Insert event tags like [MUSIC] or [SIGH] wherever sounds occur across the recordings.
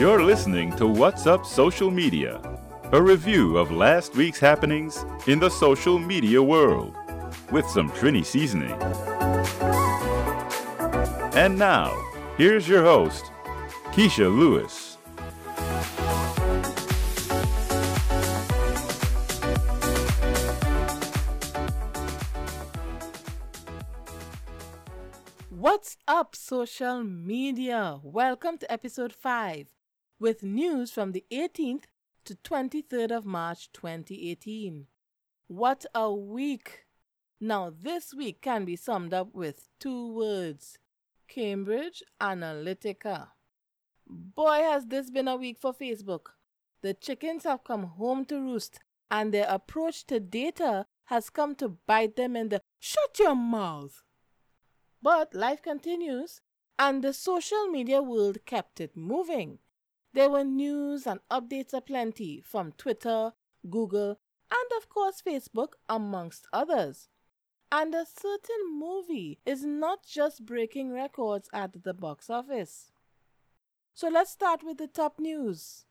You're listening to What's Up Social Media, a review of last week's happenings in the social media world with some Trini seasoning. And now, here's your host, Keisha Lewis. What's up, social media? Welcome to episode 5 with news from the 18th to 23rd of March 2018. What a week! Now, this week can be summed up with two words Cambridge Analytica. Boy, has this been a week for Facebook. The chickens have come home to roost, and their approach to data has come to bite them in the shut your mouth but life continues, and the social media world kept it moving. There were news and updates aplenty from Twitter, Google, and of course Facebook, amongst others. And a certain movie is not just breaking records at the box office. So let's start with the top news.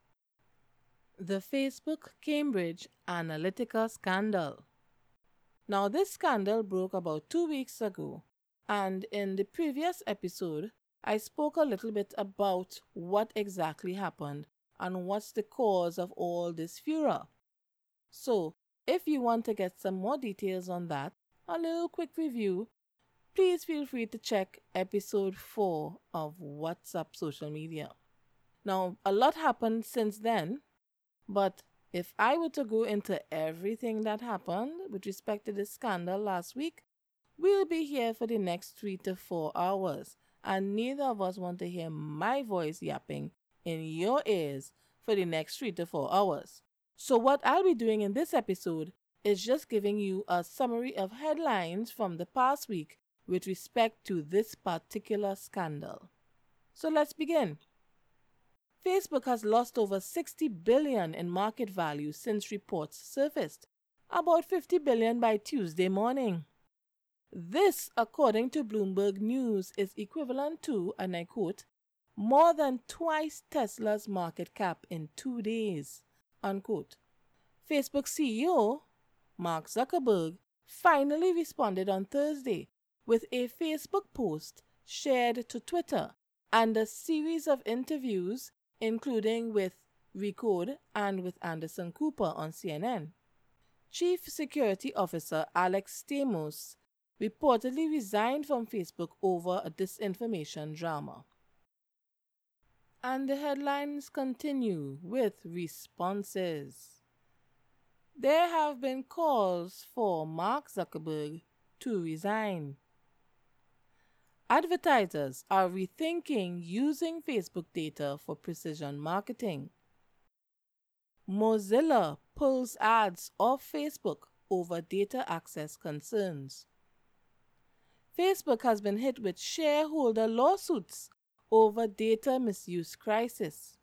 The Facebook Cambridge Analytica scandal. Now, this scandal broke about two weeks ago and in the previous episode, I spoke a little bit about what exactly happened and what's the cause of all this furor. So, if you want to get some more details on that, a little quick review, please feel free to check episode 4 of What's Up Social Media. Now, a lot happened since then, but if I were to go into everything that happened with respect to this scandal last week, We'll be here for the next three to four hours, and neither of us want to hear my voice yapping in your ears for the next three to four hours. So, what I'll be doing in this episode is just giving you a summary of headlines from the past week with respect to this particular scandal. So, let's begin. Facebook has lost over 60 billion in market value since reports surfaced, about 50 billion by Tuesday morning. This, according to Bloomberg News, is equivalent to, and I quote, more than twice Tesla's market cap in two days. Unquote. Facebook CEO Mark Zuckerberg finally responded on Thursday with a Facebook post shared to Twitter and a series of interviews, including with Recode and with Anderson Cooper on CNN. Chief Security Officer Alex Stamos reportedly resigned from Facebook over a disinformation drama. And the headlines continue with responses. There have been calls for Mark Zuckerberg to resign. Advertisers are rethinking using Facebook data for precision marketing. Mozilla pulls ads off Facebook over data access concerns. Facebook has been hit with shareholder lawsuits over data misuse crisis.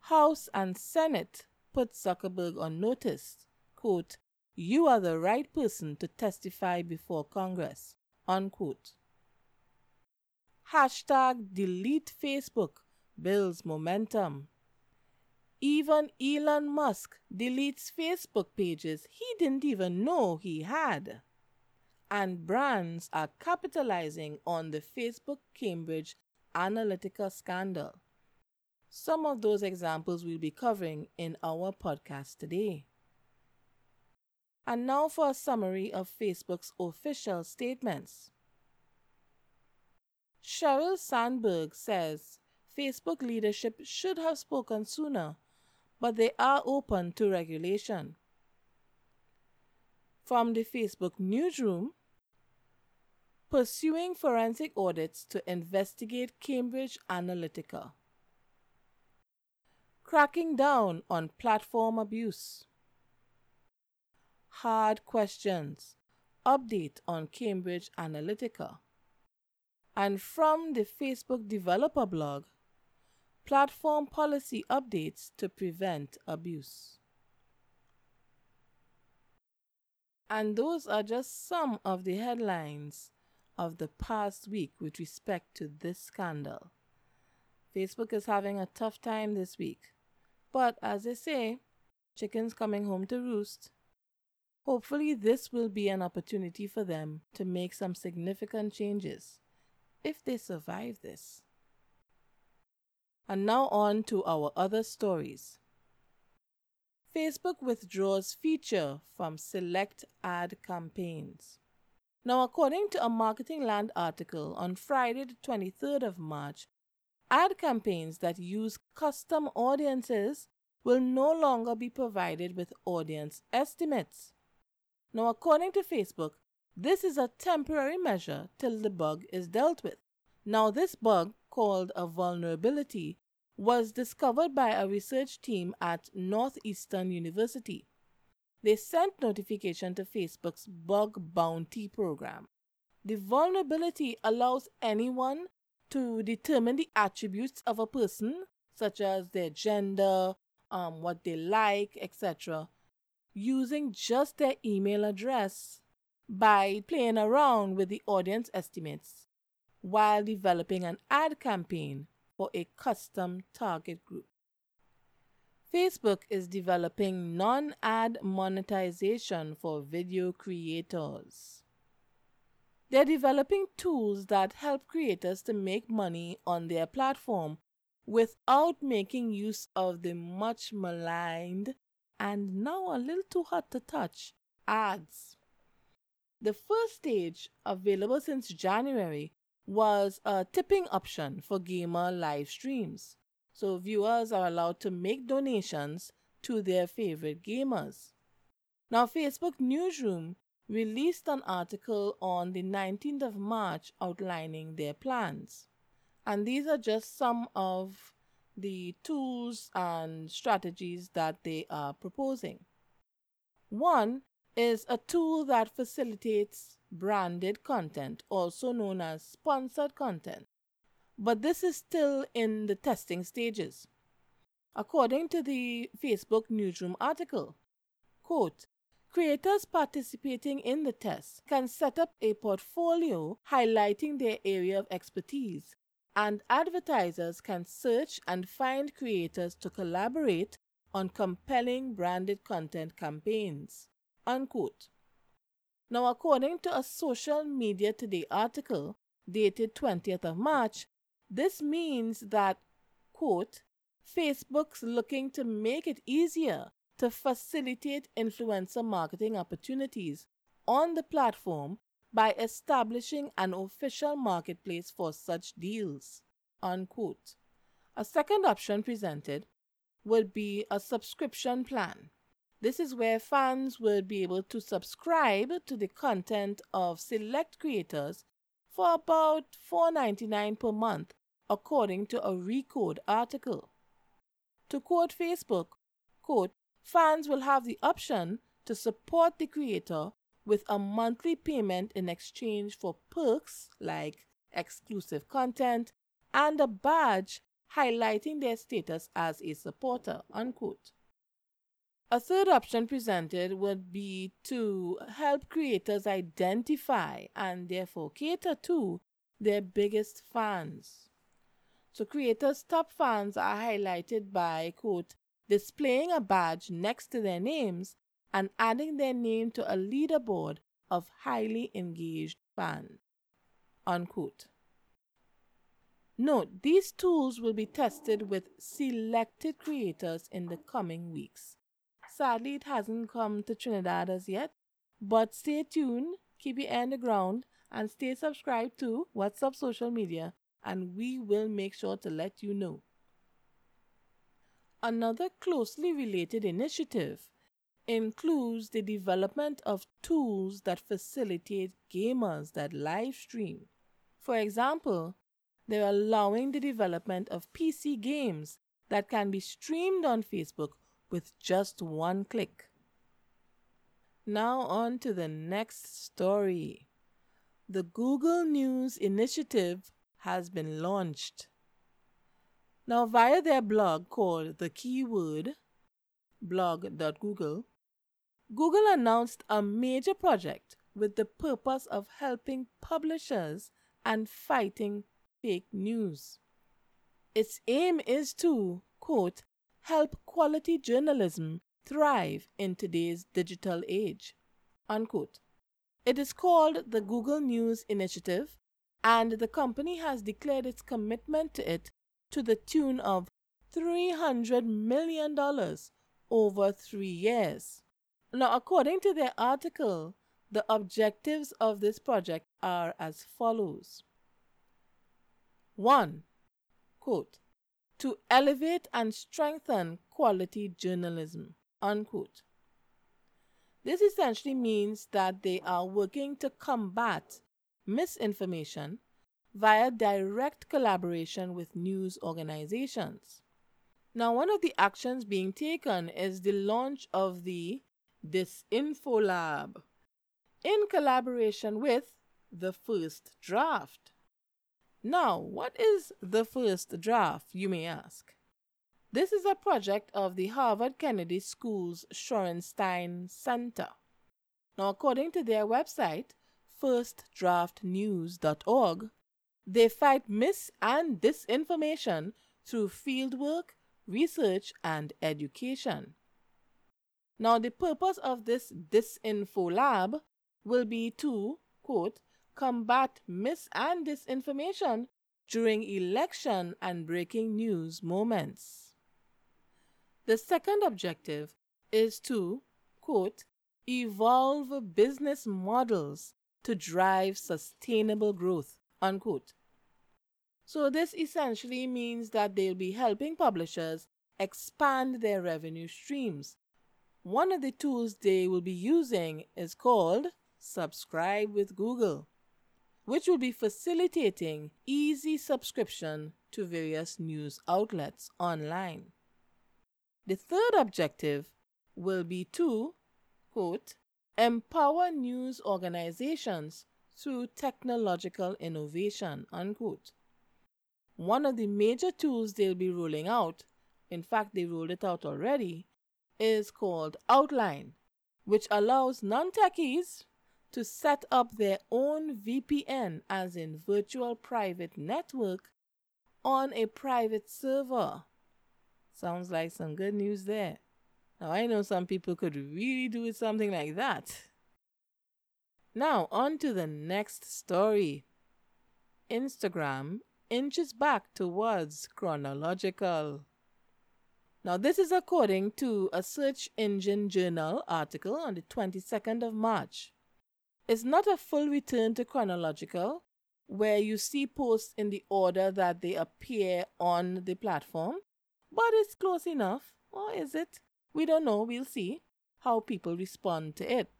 House and Senate put Zuckerberg on notice. Quote, you are the right person to testify before Congress. Unquote. Hashtag delete Facebook builds momentum. Even Elon Musk deletes Facebook pages he didn't even know he had and brands are capitalizing on the Facebook Cambridge Analytica scandal. Some of those examples we'll be covering in our podcast today. And now for a summary of Facebook's official statements. Sheryl Sandberg says Facebook leadership should have spoken sooner, but they are open to regulation. From the Facebook newsroom, pursuing forensic audits to investigate Cambridge Analytica, cracking down on platform abuse, hard questions, update on Cambridge Analytica, and from the Facebook developer blog, platform policy updates to prevent abuse. And those are just some of the headlines of the past week with respect to this scandal. Facebook is having a tough time this week. But as they say, chickens coming home to roost. Hopefully, this will be an opportunity for them to make some significant changes if they survive this. And now on to our other stories. Facebook withdraws feature from select ad campaigns. Now, according to a Marketing Land article on Friday, the 23rd of March, ad campaigns that use custom audiences will no longer be provided with audience estimates. Now, according to Facebook, this is a temporary measure till the bug is dealt with. Now, this bug, called a vulnerability, was discovered by a research team at Northeastern University. They sent notification to Facebook's bug bounty program. The vulnerability allows anyone to determine the attributes of a person, such as their gender, um, what they like, etc., using just their email address by playing around with the audience estimates while developing an ad campaign for a custom target group. Facebook is developing non ad monetization for video creators. They're developing tools that help creators to make money on their platform without making use of the much maligned and now a little too hot to touch ads. The first stage, available since January, was a tipping option for gamer live streams. So viewers are allowed to make donations to their favorite gamers. Now, Facebook Newsroom released an article on the 19th of March outlining their plans. And these are just some of the tools and strategies that they are proposing. One is a tool that facilitates branded content, also known as sponsored content. But this is still in the testing stages. According to the Facebook Newsroom article, quote, Creators participating in the test can set up a portfolio highlighting their area of expertise and advertisers can search and find creators to collaborate on compelling branded content campaigns. Unquote. Now, according to a Social Media Today article dated 20th of March, this means that, quote, Facebook's looking to make it easier to facilitate influencer marketing opportunities on the platform by establishing an official marketplace for such deals. Unquote. A second option presented would be a subscription plan. This is where fans will be able to subscribe to the content of select creators for about $4.99 per month, according to a Recode article. To quote Facebook, quote, fans will have the option to support the creator with a monthly payment in exchange for perks like exclusive content and a badge highlighting their status as a supporter. Unquote. A third option presented would be to help creators identify and therefore cater to their biggest fans. So, creators' top fans are highlighted by, quote, displaying a badge next to their names and adding their name to a leaderboard of highly engaged fans. Unquote. Note, these tools will be tested with selected creators in the coming weeks. Sadly, it hasn't come to Trinidad as yet, but stay tuned, keep your ear on the ground, and stay subscribed to What's Up Social Media, and we will make sure to let you know. Another closely related initiative includes the development of tools that facilitate gamers that live stream. For example, they're allowing the development of PC games that can be streamed on Facebook with just one click. Now, on to the next story. The Google News Initiative has been launched. Now, via their blog called The Keyword, blog.google, Google announced a major project with the purpose of helping publishers and fighting fake news. Its aim is to, quote, help quality journalism thrive in today's digital age, unquote. It is called the Google News Initiative, and the company has declared its commitment to it to the tune of $300 million over three years. Now, according to their article, the objectives of this project are as follows 1. Quote, to elevate and strengthen quality journalism. Unquote. This essentially means that they are working to combat misinformation via direct collaboration with news organizations. Now, one of the actions being taken is the launch of the Disinfo Lab in collaboration with the First Draft. Now, what is the First Draft, you may ask? This is a project of the Harvard Kennedy School's Shorenstein Center. Now, according to their website, firstdraftnews.org, they fight mis and disinformation through fieldwork, research, and education. Now, the purpose of this Disinfo Lab will be to, quote, combat mis and disinformation during election and breaking news moments. The second objective is to, quote, evolve business models to drive sustainable growth, unquote. So, this essentially means that they'll be helping publishers expand their revenue streams. One of the tools they will be using is called Subscribe with Google, which will be facilitating easy subscription to various news outlets online. The third objective will be to, quote, empower news organizations through technological innovation, unquote. One of the major tools they'll be rolling out, in fact, they rolled it out already, is called Outline, which allows non techies to set up their own VPN, as in virtual private network, on a private server. Sounds like some good news there. Now, I know some people could really do with something like that. Now, on to the next story. Instagram inches back towards chronological. Now, this is according to a Search Engine Journal article on the 22nd of March. It's not a full return to chronological, where you see posts in the order that they appear on the platform, but it's close enough, or is it? We don't know, we'll see how people respond to it.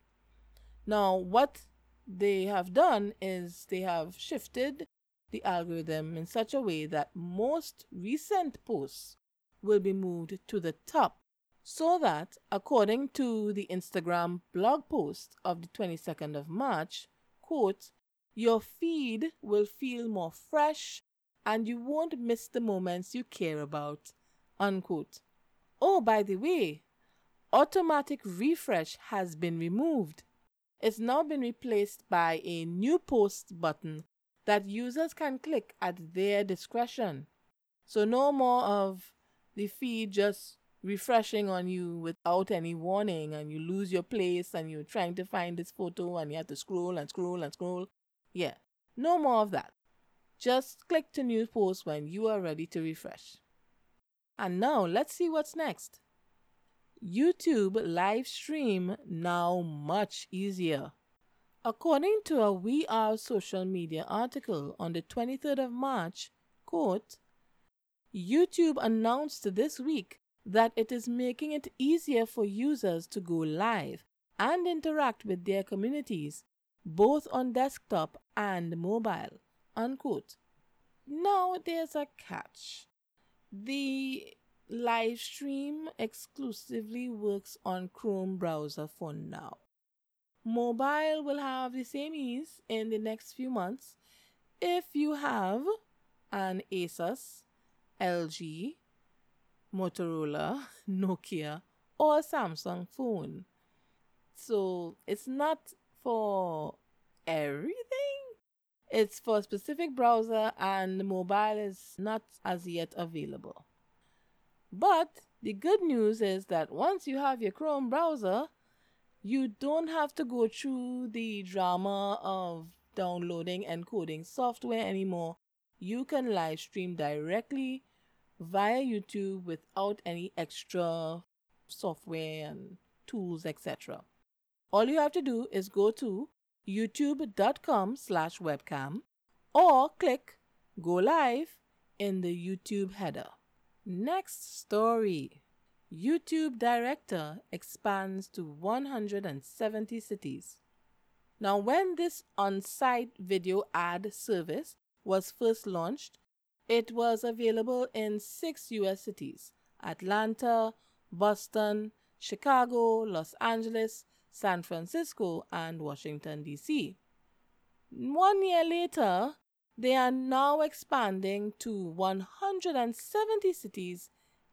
Now, what they have done is they have shifted the algorithm in such a way that most recent posts will be moved to the top so that, according to the Instagram blog post of the 22nd of March, quote, your feed will feel more fresh and you won't miss the moments you care about, unquote. Oh, by the way, automatic refresh has been removed. It's now been replaced by a new post button that users can click at their discretion. So, no more of the feed just refreshing on you without any warning and you lose your place and you're trying to find this photo and you have to scroll and scroll and scroll. Yeah, no more of that. Just click to new post when you are ready to refresh. And now let's see what's next. YouTube live stream now much easier. According to a We Are social media article on the 23rd of March, quote, YouTube announced this week that it is making it easier for users to go live and interact with their communities, both on desktop and mobile. Unquote. Now there's a catch. The live stream exclusively works on Chrome browser for now. Mobile will have the same ease in the next few months if you have an Asus, LG, Motorola, [LAUGHS] Nokia, or Samsung phone. So it's not for everything. It's for a specific browser and mobile is not as yet available. But the good news is that once you have your Chrome browser, you don't have to go through the drama of downloading and coding software anymore. You can live stream directly via YouTube without any extra software and tools, etc. All you have to do is go to youtube.com slash webcam or click go live in the YouTube header. Next story. YouTube Director expands to 170 cities. Now, when this on site video ad service was first launched, it was available in six US cities Atlanta, Boston, Chicago, Los Angeles, San Francisco, and Washington, D.C. One year later, they are now expanding to 170 cities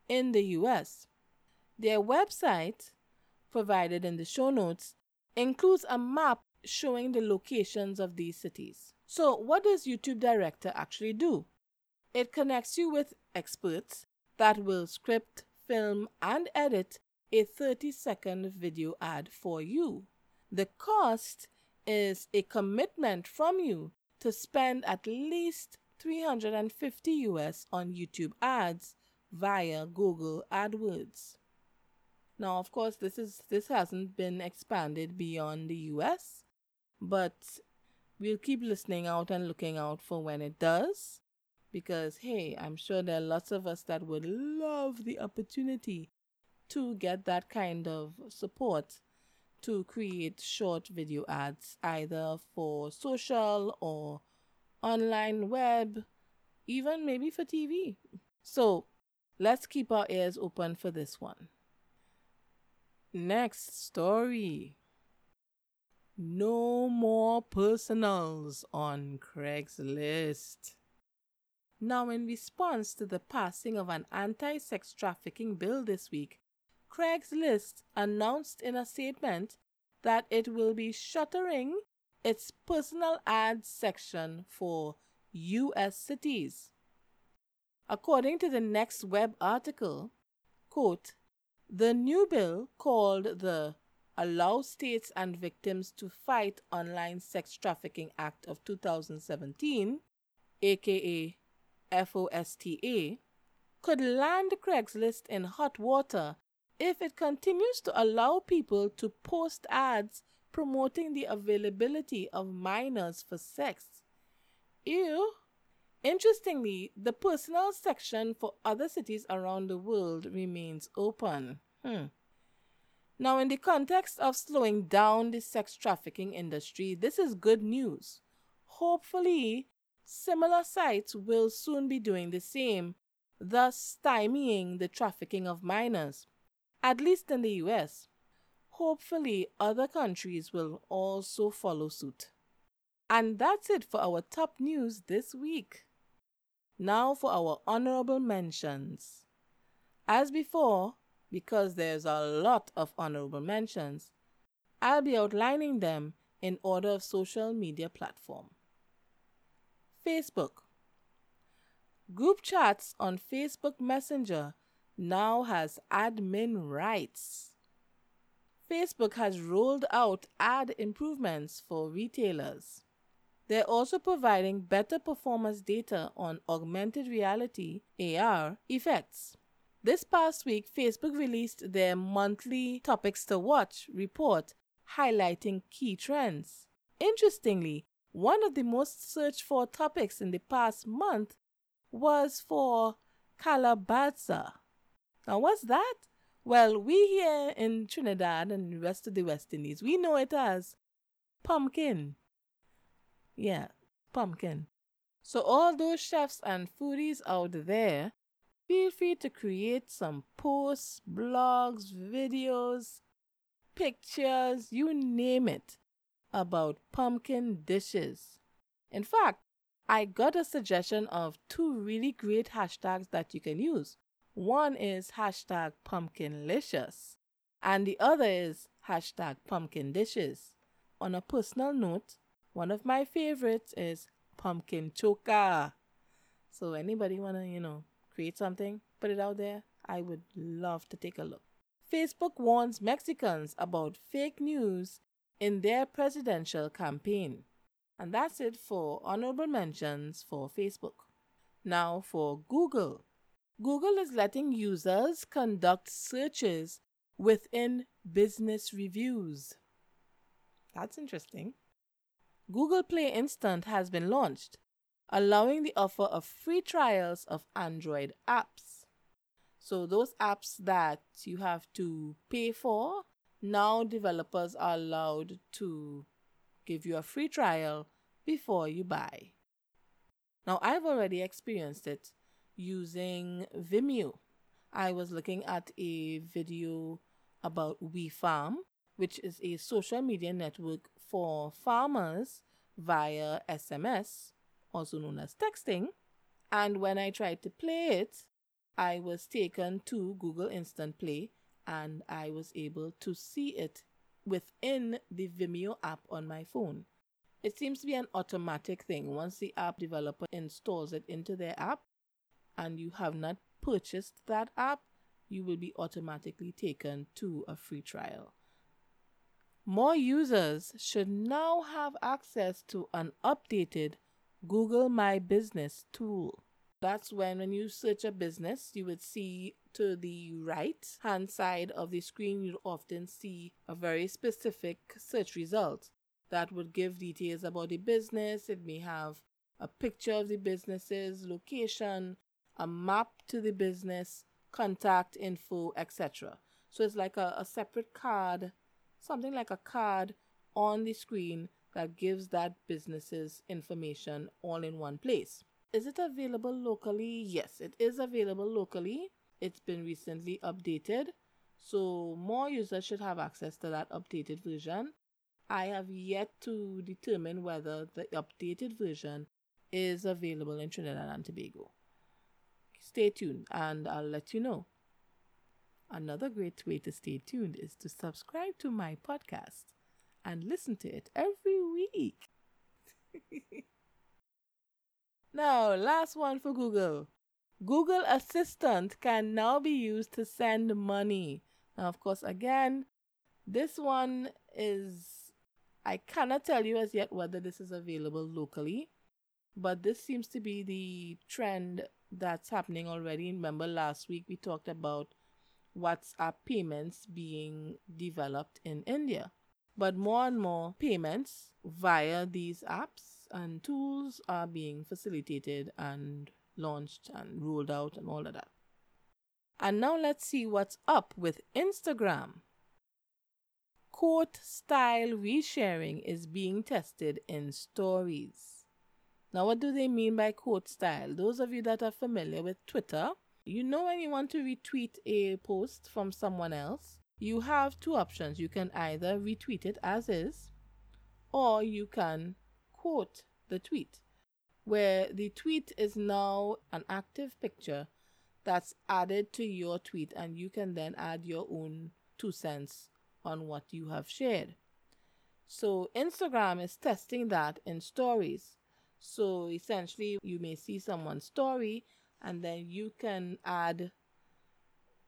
in the US. Their website, provided in the show notes, includes a map showing the locations of these cities. So, what does YouTube Director actually do? It connects you with experts that will script, film, and edit a 30 second video ad for you. The cost is a commitment from you to spend at least 350 US on YouTube ads via Google AdWords. Now, of course, this is this hasn't been expanded beyond the US, but we'll keep listening out and looking out for when it does because hey, I'm sure there are lots of us that would love the opportunity to get that kind of support to create short video ads either for social or online web, even maybe for TV. So let's keep our ears open for this one. Next story. No more personals on Craigslist. Now, in response to the passing of an anti sex trafficking bill this week, Craigslist announced in a statement that it will be shuttering its personal ads section for U.S. cities. According to the Next Web article, quote, the new bill called the Allow States and Victims to Fight Online Sex Trafficking Act of 2017, aka FOSTA, could land Craigslist in hot water if it continues to allow people to post ads promoting the availability of minors for sex. Ew. Interestingly, the personal section for other cities around the world remains open. Hmm. Now, in the context of slowing down the sex trafficking industry, this is good news. Hopefully, similar sites will soon be doing the same, thus stymieing the trafficking of minors at least in the US. Hopefully, other countries will also follow suit. And that's it for our top news this week. Now for our honorable mentions. As before, because there's a lot of honorable mentions, I'll be outlining them in order of social media platform. Facebook. Group chats on Facebook Messenger now has admin rights. Facebook has rolled out ad improvements for retailers. They're also providing better performance data on augmented reality AR effects. This past week, Facebook released their monthly Topics to Watch report highlighting key trends. Interestingly, one of the most searched for topics in the past month was for Calabaza, now, what's that? Well, we here in Trinidad and the rest of the West Indies, we know it as pumpkin. Yeah, pumpkin. So, all those chefs and foodies out there, feel free to create some posts, blogs, videos, pictures, you name it, about pumpkin dishes. In fact, I got a suggestion of two really great hashtags that you can use. One is hashtag pumpkinlicious, and the other is hashtag pumpkin dishes. On a personal note, one of my favorites is pumpkin choka. So anybody wanna, you know, create something, put it out there, I would love to take a look. Facebook warns Mexicans about fake news in their presidential campaign. And that's it for honorable mentions for Facebook. Now for Google. Google is letting users conduct searches within business reviews. That's interesting. Google Play Instant has been launched, allowing the offer of free trials of Android apps. So, those apps that you have to pay for, now developers are allowed to give you a free trial before you buy. Now, I've already experienced it using Vimeo. I was looking at a video about WeFarm, which is a social media network for farmers via SMS, also known as texting. And when I tried to play it, I was taken to Google Instant Play and I was able to see it within the Vimeo app on my phone. It seems to be an automatic thing. Once the app developer installs it into their app and you have not purchased that app, you will be automatically taken to a free trial. More users should now have access to an updated Google My Business tool. That's when, when you search a business, you would see to the right hand side of the screen, you'd often see a very specific search result that would give details about the business. It may have a picture of the business's location, a map to the business, contact info, etc. So it's like a, a separate card, something like a card on the screen that gives that business's information all in one place. Is it available locally? Yes, it is available locally. It's been recently updated, so more users should have access to that updated version. I have yet to determine whether the updated version is available in Trinidad and Tobago. Stay tuned and I'll let you know. Another great way to stay tuned is to subscribe to my podcast and listen to it every week. [LAUGHS] now, last one for Google. Google Assistant can now be used to send money. Now, of course, again, this one is, I cannot tell you as yet whether this is available locally, but this seems to be the trend that's happening already. Remember, last week we talked about WhatsApp payments being developed in India. But more and more payments via these apps and tools are being facilitated and launched and rolled out and all of that. And now let's see what's up with Instagram. Quote style resharing is being tested in stories. Now, what do they mean by quote style? Those of you that are familiar with Twitter, you know when you want to retweet a post from someone else, you have two options. You can either retweet it as is, or you can quote the tweet, where the tweet is now an active picture that's added to your tweet, and you can then add your own two cents on what you have shared. So, Instagram is testing that in stories. So, essentially, you may see someone's story and then you can add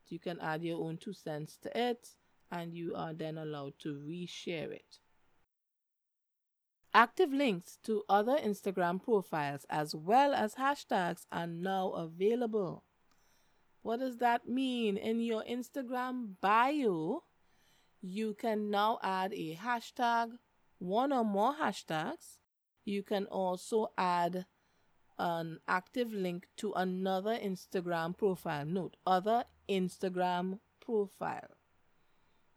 you can add your own two cents to it and you are then allowed to reshare it. Active links to other Instagram profiles as well as hashtags are now available. What does that mean? In your Instagram bio, you can now add a hashtag, one or more hashtags. You can also add an active link to another Instagram profile. Note, other Instagram profile.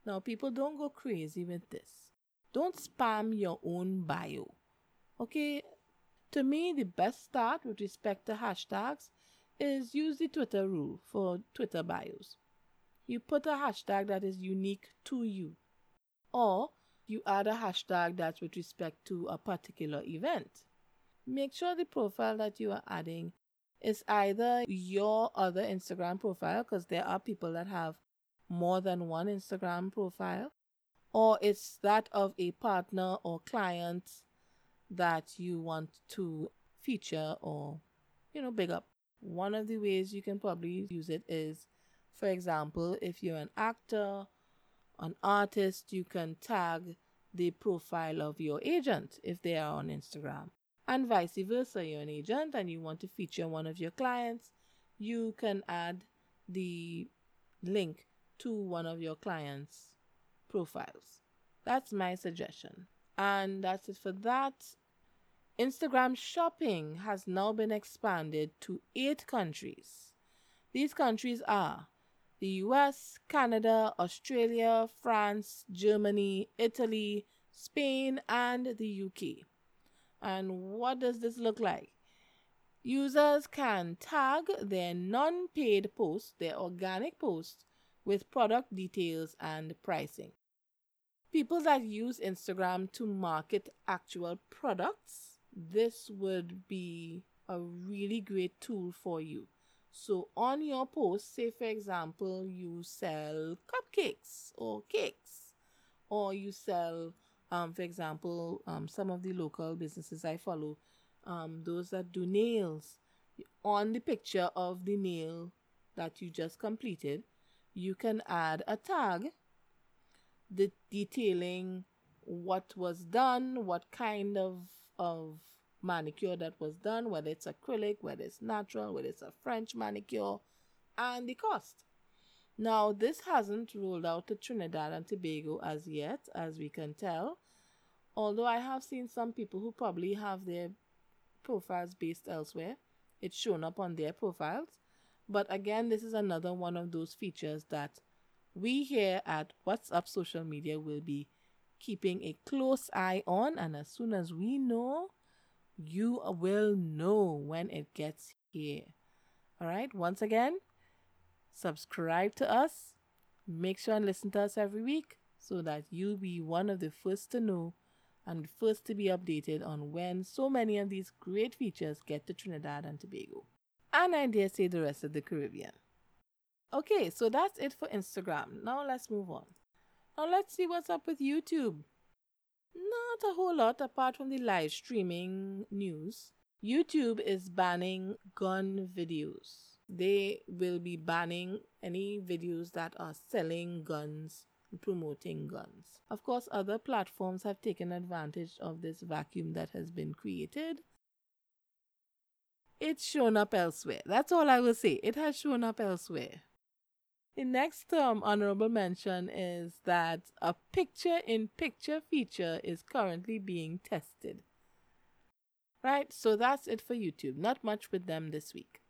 Now, people don't go crazy with this. Don't spam your own bio. Okay? To me, the best start with respect to hashtags is use the Twitter rule for Twitter bios. You put a hashtag that is unique to you, or you add a hashtag that's with respect to a particular event make sure the profile that you are adding is either your other Instagram profile, because there are people that have more than one Instagram profile, or it's that of a partner or client that you want to feature or, you know, big up. One of the ways you can probably use it is, for example, if you're an actor, an artist, you can tag the profile of your agent if they are on Instagram. And vice versa, you're an agent and you want to feature one of your clients, you can add the link to one of your clients' profiles. That's my suggestion. And that's it for that. Instagram shopping has now been expanded to eight countries. These countries are the US, Canada, Australia, France, Germany, Italy, Spain, and the UK. And what does this look like? Users can tag their non paid posts, their organic posts, with product details and pricing. People that use Instagram to market actual products, this would be a really great tool for you. So, on your post, say for example, you sell cupcakes or cakes, or you sell, um, for example, um, some of the local businesses I follow, um, those that do nails. On the picture of the nail that you just completed, you can add a tag detailing what was done, what kind of of manicure that was done, whether it's acrylic, whether it's natural, whether it's a French manicure, and the cost. Now, this hasn't rolled out to Trinidad and Tobago as yet, as we can tell, although I have seen some people who probably have their profiles based elsewhere. It's shown up on their profiles. But again, this is another one of those features that we here at What's Up Social Media will be keeping a close eye on, and as soon as we know, you will know when it gets here. All right, once again, subscribe to us. Make sure and listen to us every week so that you'll be one of the first to know and first to be updated on when so many of these great features get to Trinidad and Tobago. And I dare say the rest of the Caribbean. Okay, so that's it for Instagram. Now let's move on. Now let's see what's up with YouTube. Not a whole lot apart from the live streaming news. YouTube is banning gun videos. They will be banning any videos that are selling guns, promoting guns. Of course, other platforms have taken advantage of this vacuum that has been created. It's shown up elsewhere. That's all I will say. It has shown up elsewhere. The next um, honorable mention is that a picture in picture feature is currently being tested. Right, so that's it for YouTube. Not much with them this week.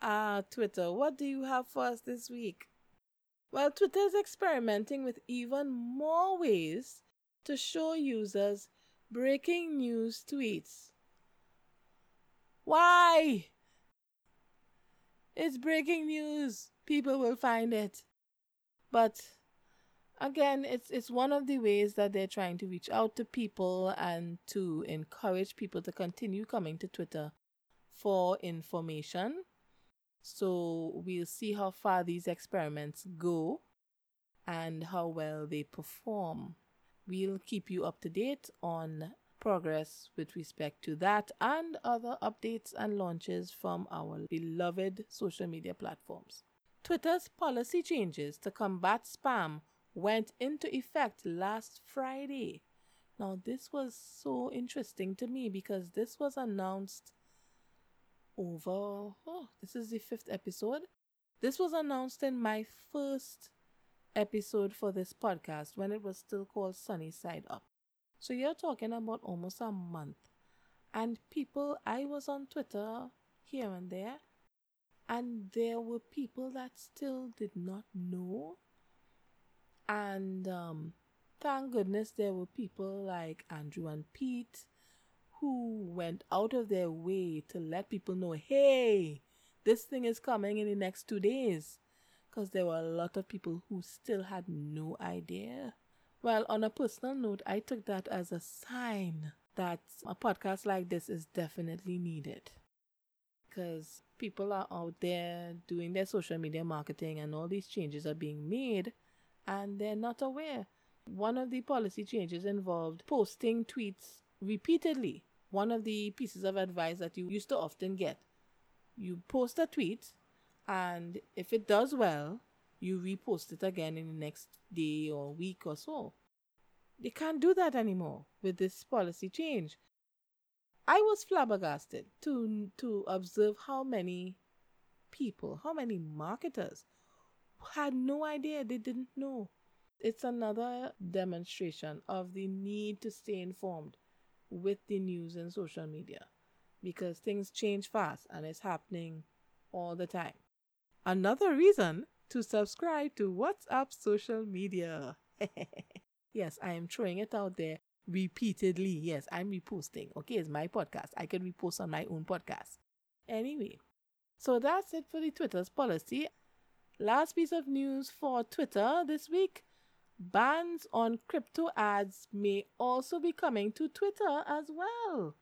Ah, uh, Twitter, what do you have for us this week? Well, Twitter is experimenting with even more ways to show users breaking news tweets. Why? It's breaking news people will find it. But again, it's it's one of the ways that they're trying to reach out to people and to encourage people to continue coming to Twitter for information. So we'll see how far these experiments go and how well they perform. We'll keep you up to date on progress with respect to that and other updates and launches from our beloved social media platforms. Twitter's policy changes to combat spam went into effect last Friday. Now, this was so interesting to me because this was announced over, oh, this is the fifth episode. This was announced in my first episode for this podcast when it was still called Sunny Side Up. So you're talking about almost a month. And people, I was on Twitter here and there, and there were people that still did not know. And um, thank goodness there were people like Andrew and Pete who went out of their way to let people know hey, this thing is coming in the next two days. Because there were a lot of people who still had no idea. Well, on a personal note, I took that as a sign that a podcast like this is definitely needed. Because people are out there doing their social media marketing and all these changes are being made and they're not aware. One of the policy changes involved posting tweets repeatedly one of the pieces of advice that you used to often get. You post a tweet, and if it does well, you repost it again in the next day or week or so. They can't do that anymore with this policy change. I was flabbergasted to to observe how many people, how many marketers had no idea, they didn't know. It's another demonstration of the need to stay informed with the news and social media because things change fast and it's happening all the time. Another reason to subscribe to What's Up Social Media. [LAUGHS] yes, I am throwing it out there repeatedly. Yes, I'm reposting. Okay, it's my podcast. I can repost on my own podcast. Anyway, so that's it for the Twitter's policy. Last piece of news for Twitter this week bans on crypto ads may also be coming to Twitter as well.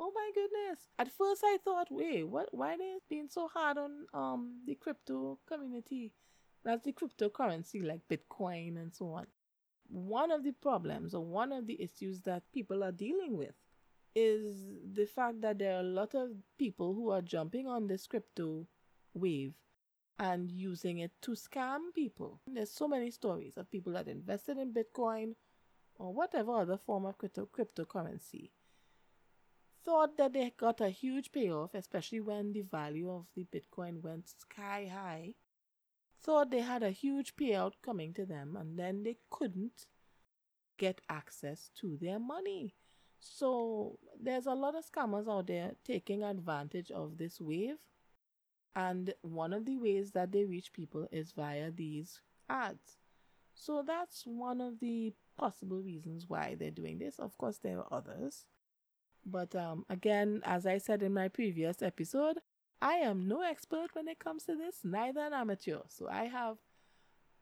Oh my goodness. At first I thought, wait, what why they being so hard on um the crypto community? That's the cryptocurrency like Bitcoin and so on. One of the problems or one of the issues that people are dealing with is the fact that there are a lot of people who are jumping on this crypto wave and using it to scam people. There's so many stories of people that invested in Bitcoin or whatever other form of crypto- cryptocurrency thought that they got a huge payoff, especially when the value of the Bitcoin went sky high. Thought they had a huge payout coming to them, and then they couldn't get access to their money. So there's a lot of scammers out there taking advantage of this wave. And one of the ways that they reach people is via these ads. So that's one of the possible reasons why they're doing this. Of course, there are others. But um, again, as I said in my previous episode, I am no expert when it comes to this, neither an amateur. So I have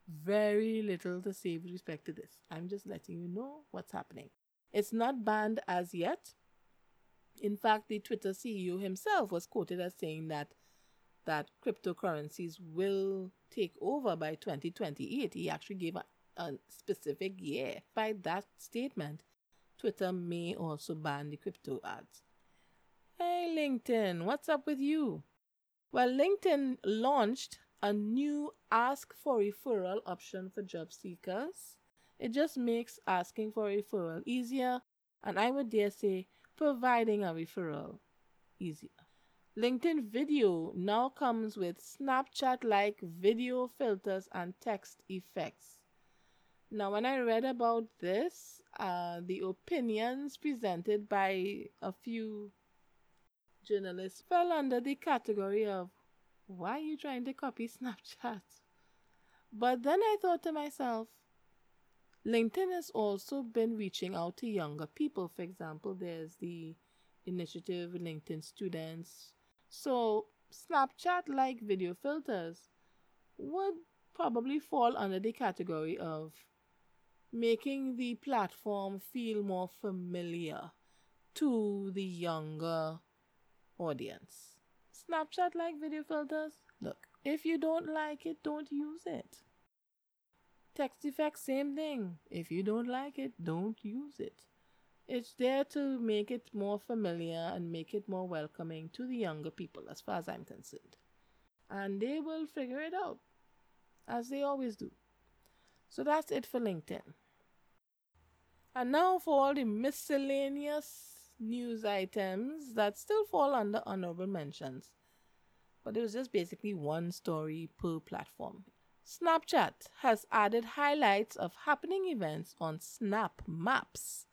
very little to say with respect to this. I'm just letting you know what's happening. It's not banned as yet. In fact, the Twitter CEO himself was quoted as saying that that cryptocurrencies will take over by 2028. He actually gave a, a specific year. By that statement, Twitter may also ban the crypto ads. Hey LinkedIn, what's up with you? Well, LinkedIn launched a new ask for referral option for job seekers. It just makes asking for a referral easier, and I would dare say providing a referral easier. LinkedIn Video now comes with Snapchat like video filters and text effects. Now, when I read about this, uh, the opinions presented by a few journalists fell under the category of why are you trying to copy Snapchat? But then I thought to myself, LinkedIn has also been reaching out to younger people. For example, there's the initiative LinkedIn Students. So, Snapchat like video filters would probably fall under the category of making the platform feel more familiar to the younger audience. Snapchat like video filters? Look, if you don't like it, don't use it. Text effects, same thing. If you don't like it, don't use it. It's there to make it more familiar and make it more welcoming to the younger people, as far as I'm concerned. And they will figure it out, as they always do. So that's it for LinkedIn. And now for all the miscellaneous news items that still fall under honorable mentions. But it was just basically one story per platform. Snapchat has added highlights of happening events on Snap Maps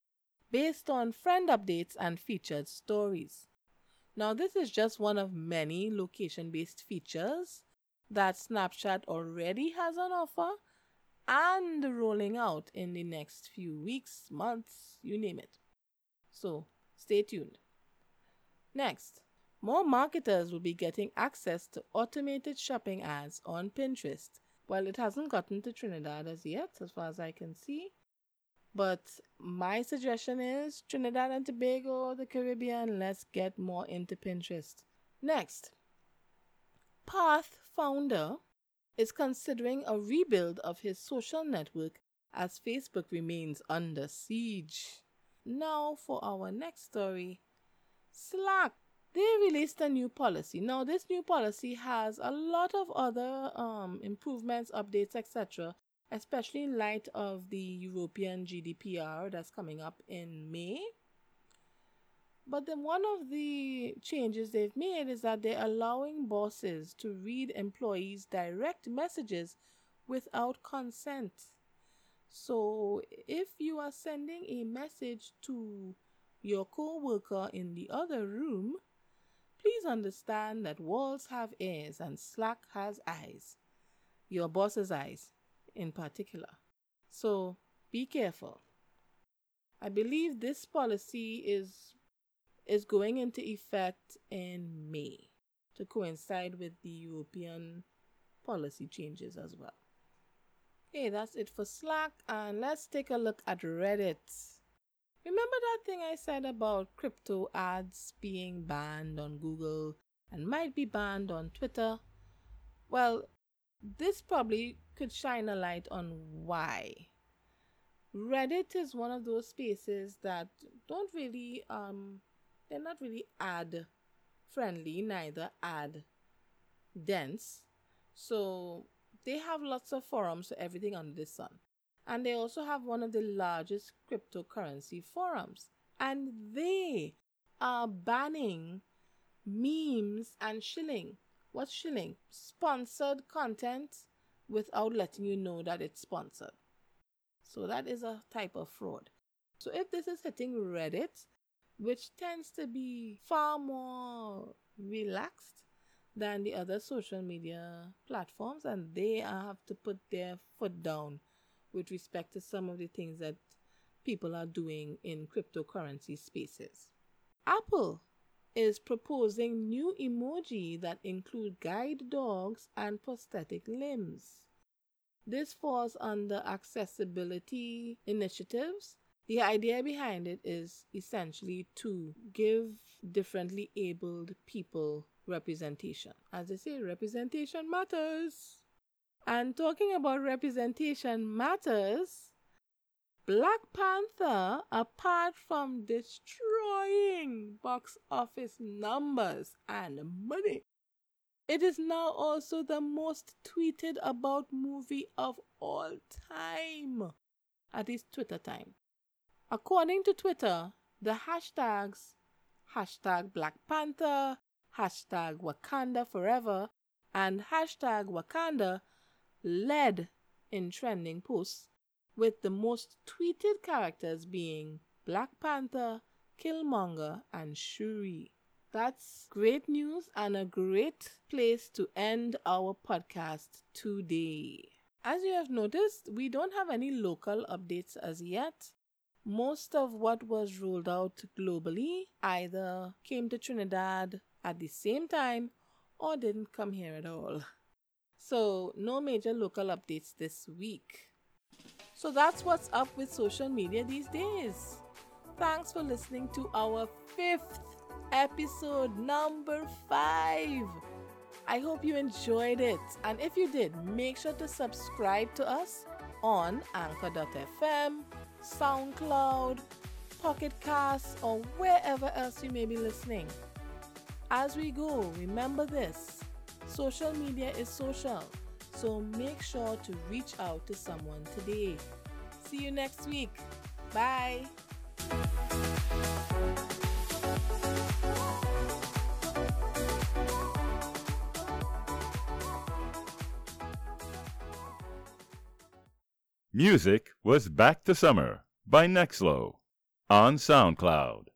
based on friend updates and featured stories. Now, this is just one of many location based features that Snapchat already has on offer and rolling out in the next few weeks, months, you name it. So, stay tuned. Next, more marketers will be getting access to automated shopping ads on Pinterest well, it hasn't gotten to Trinidad as yet, as far as I can see. But my suggestion is Trinidad and Tobago, the Caribbean, let's get more into Pinterest. Next, Path founder is considering a rebuild of his social network as Facebook remains under siege. Now, for our next story Slack, they released a new policy. Now, this new policy has a lot of other um, improvements, updates, etc., especially in light of the European GDPR that's coming up in May. But then one of the changes they've made is that they're allowing bosses to read employees' direct messages without consent. So if you are sending a message to your co-worker in the other room, please understand that walls have ears and Slack has eyes. Your boss's eyes in particular. So be careful. I believe this policy is is going into effect in May to coincide with the European policy changes as well. Okay, that's it for Slack, and let's take a look at Reddit. Remember that thing I said about crypto ads being banned on Google and might be banned on Twitter? Well, this probably could shine a light on why. Reddit is one of those spaces that don't really um they're not really ad friendly, neither ad dense. So they have lots of forums for everything under the sun. And they also have one of the largest cryptocurrency forums. And they are banning memes and shilling. What's shilling? Sponsored content without letting you know that it's sponsored. So that is a type of fraud. So if this is hitting Reddit, which tends to be far more relaxed than the other social media platforms, and they uh, have to put their foot down with respect to some of the things that people are doing in cryptocurrency spaces. Apple is proposing new emoji that include guide dogs and prosthetic limbs. This falls under accessibility initiatives the idea behind it is essentially to give differently abled people representation. As they say, representation matters. And talking about representation matters, Black Panther, apart from destroying box office numbers and money, it is now also the most tweeted about movie of all time, at least Twitter time. According to Twitter, the hashtags hashtag Black Panther, hashtag Wakanda Forever, and hashtag Wakanda led in trending posts, with the most tweeted characters being Black Panther, Killmonger, and Shuri. That's great news and a great place to end our podcast today. As you have noticed, we don't have any local updates as yet most of what was rolled out globally either came to Trinidad at the same time or didn't come here at all. So, no major local updates this week. So, that's what's up with social media these days. Thanks for listening to our fifth episode, number five. I hope you enjoyed it. And if you did, make sure to subscribe to us on anchor.fm SoundCloud, Pocket Cast, or wherever else you may be listening. As we go, remember this social media is social, so make sure to reach out to someone today. See you next week. Bye. Music was Back to Summer by Nexlo on SoundCloud.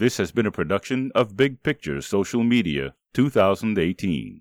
This has been a production of Big Picture Social Media 2018.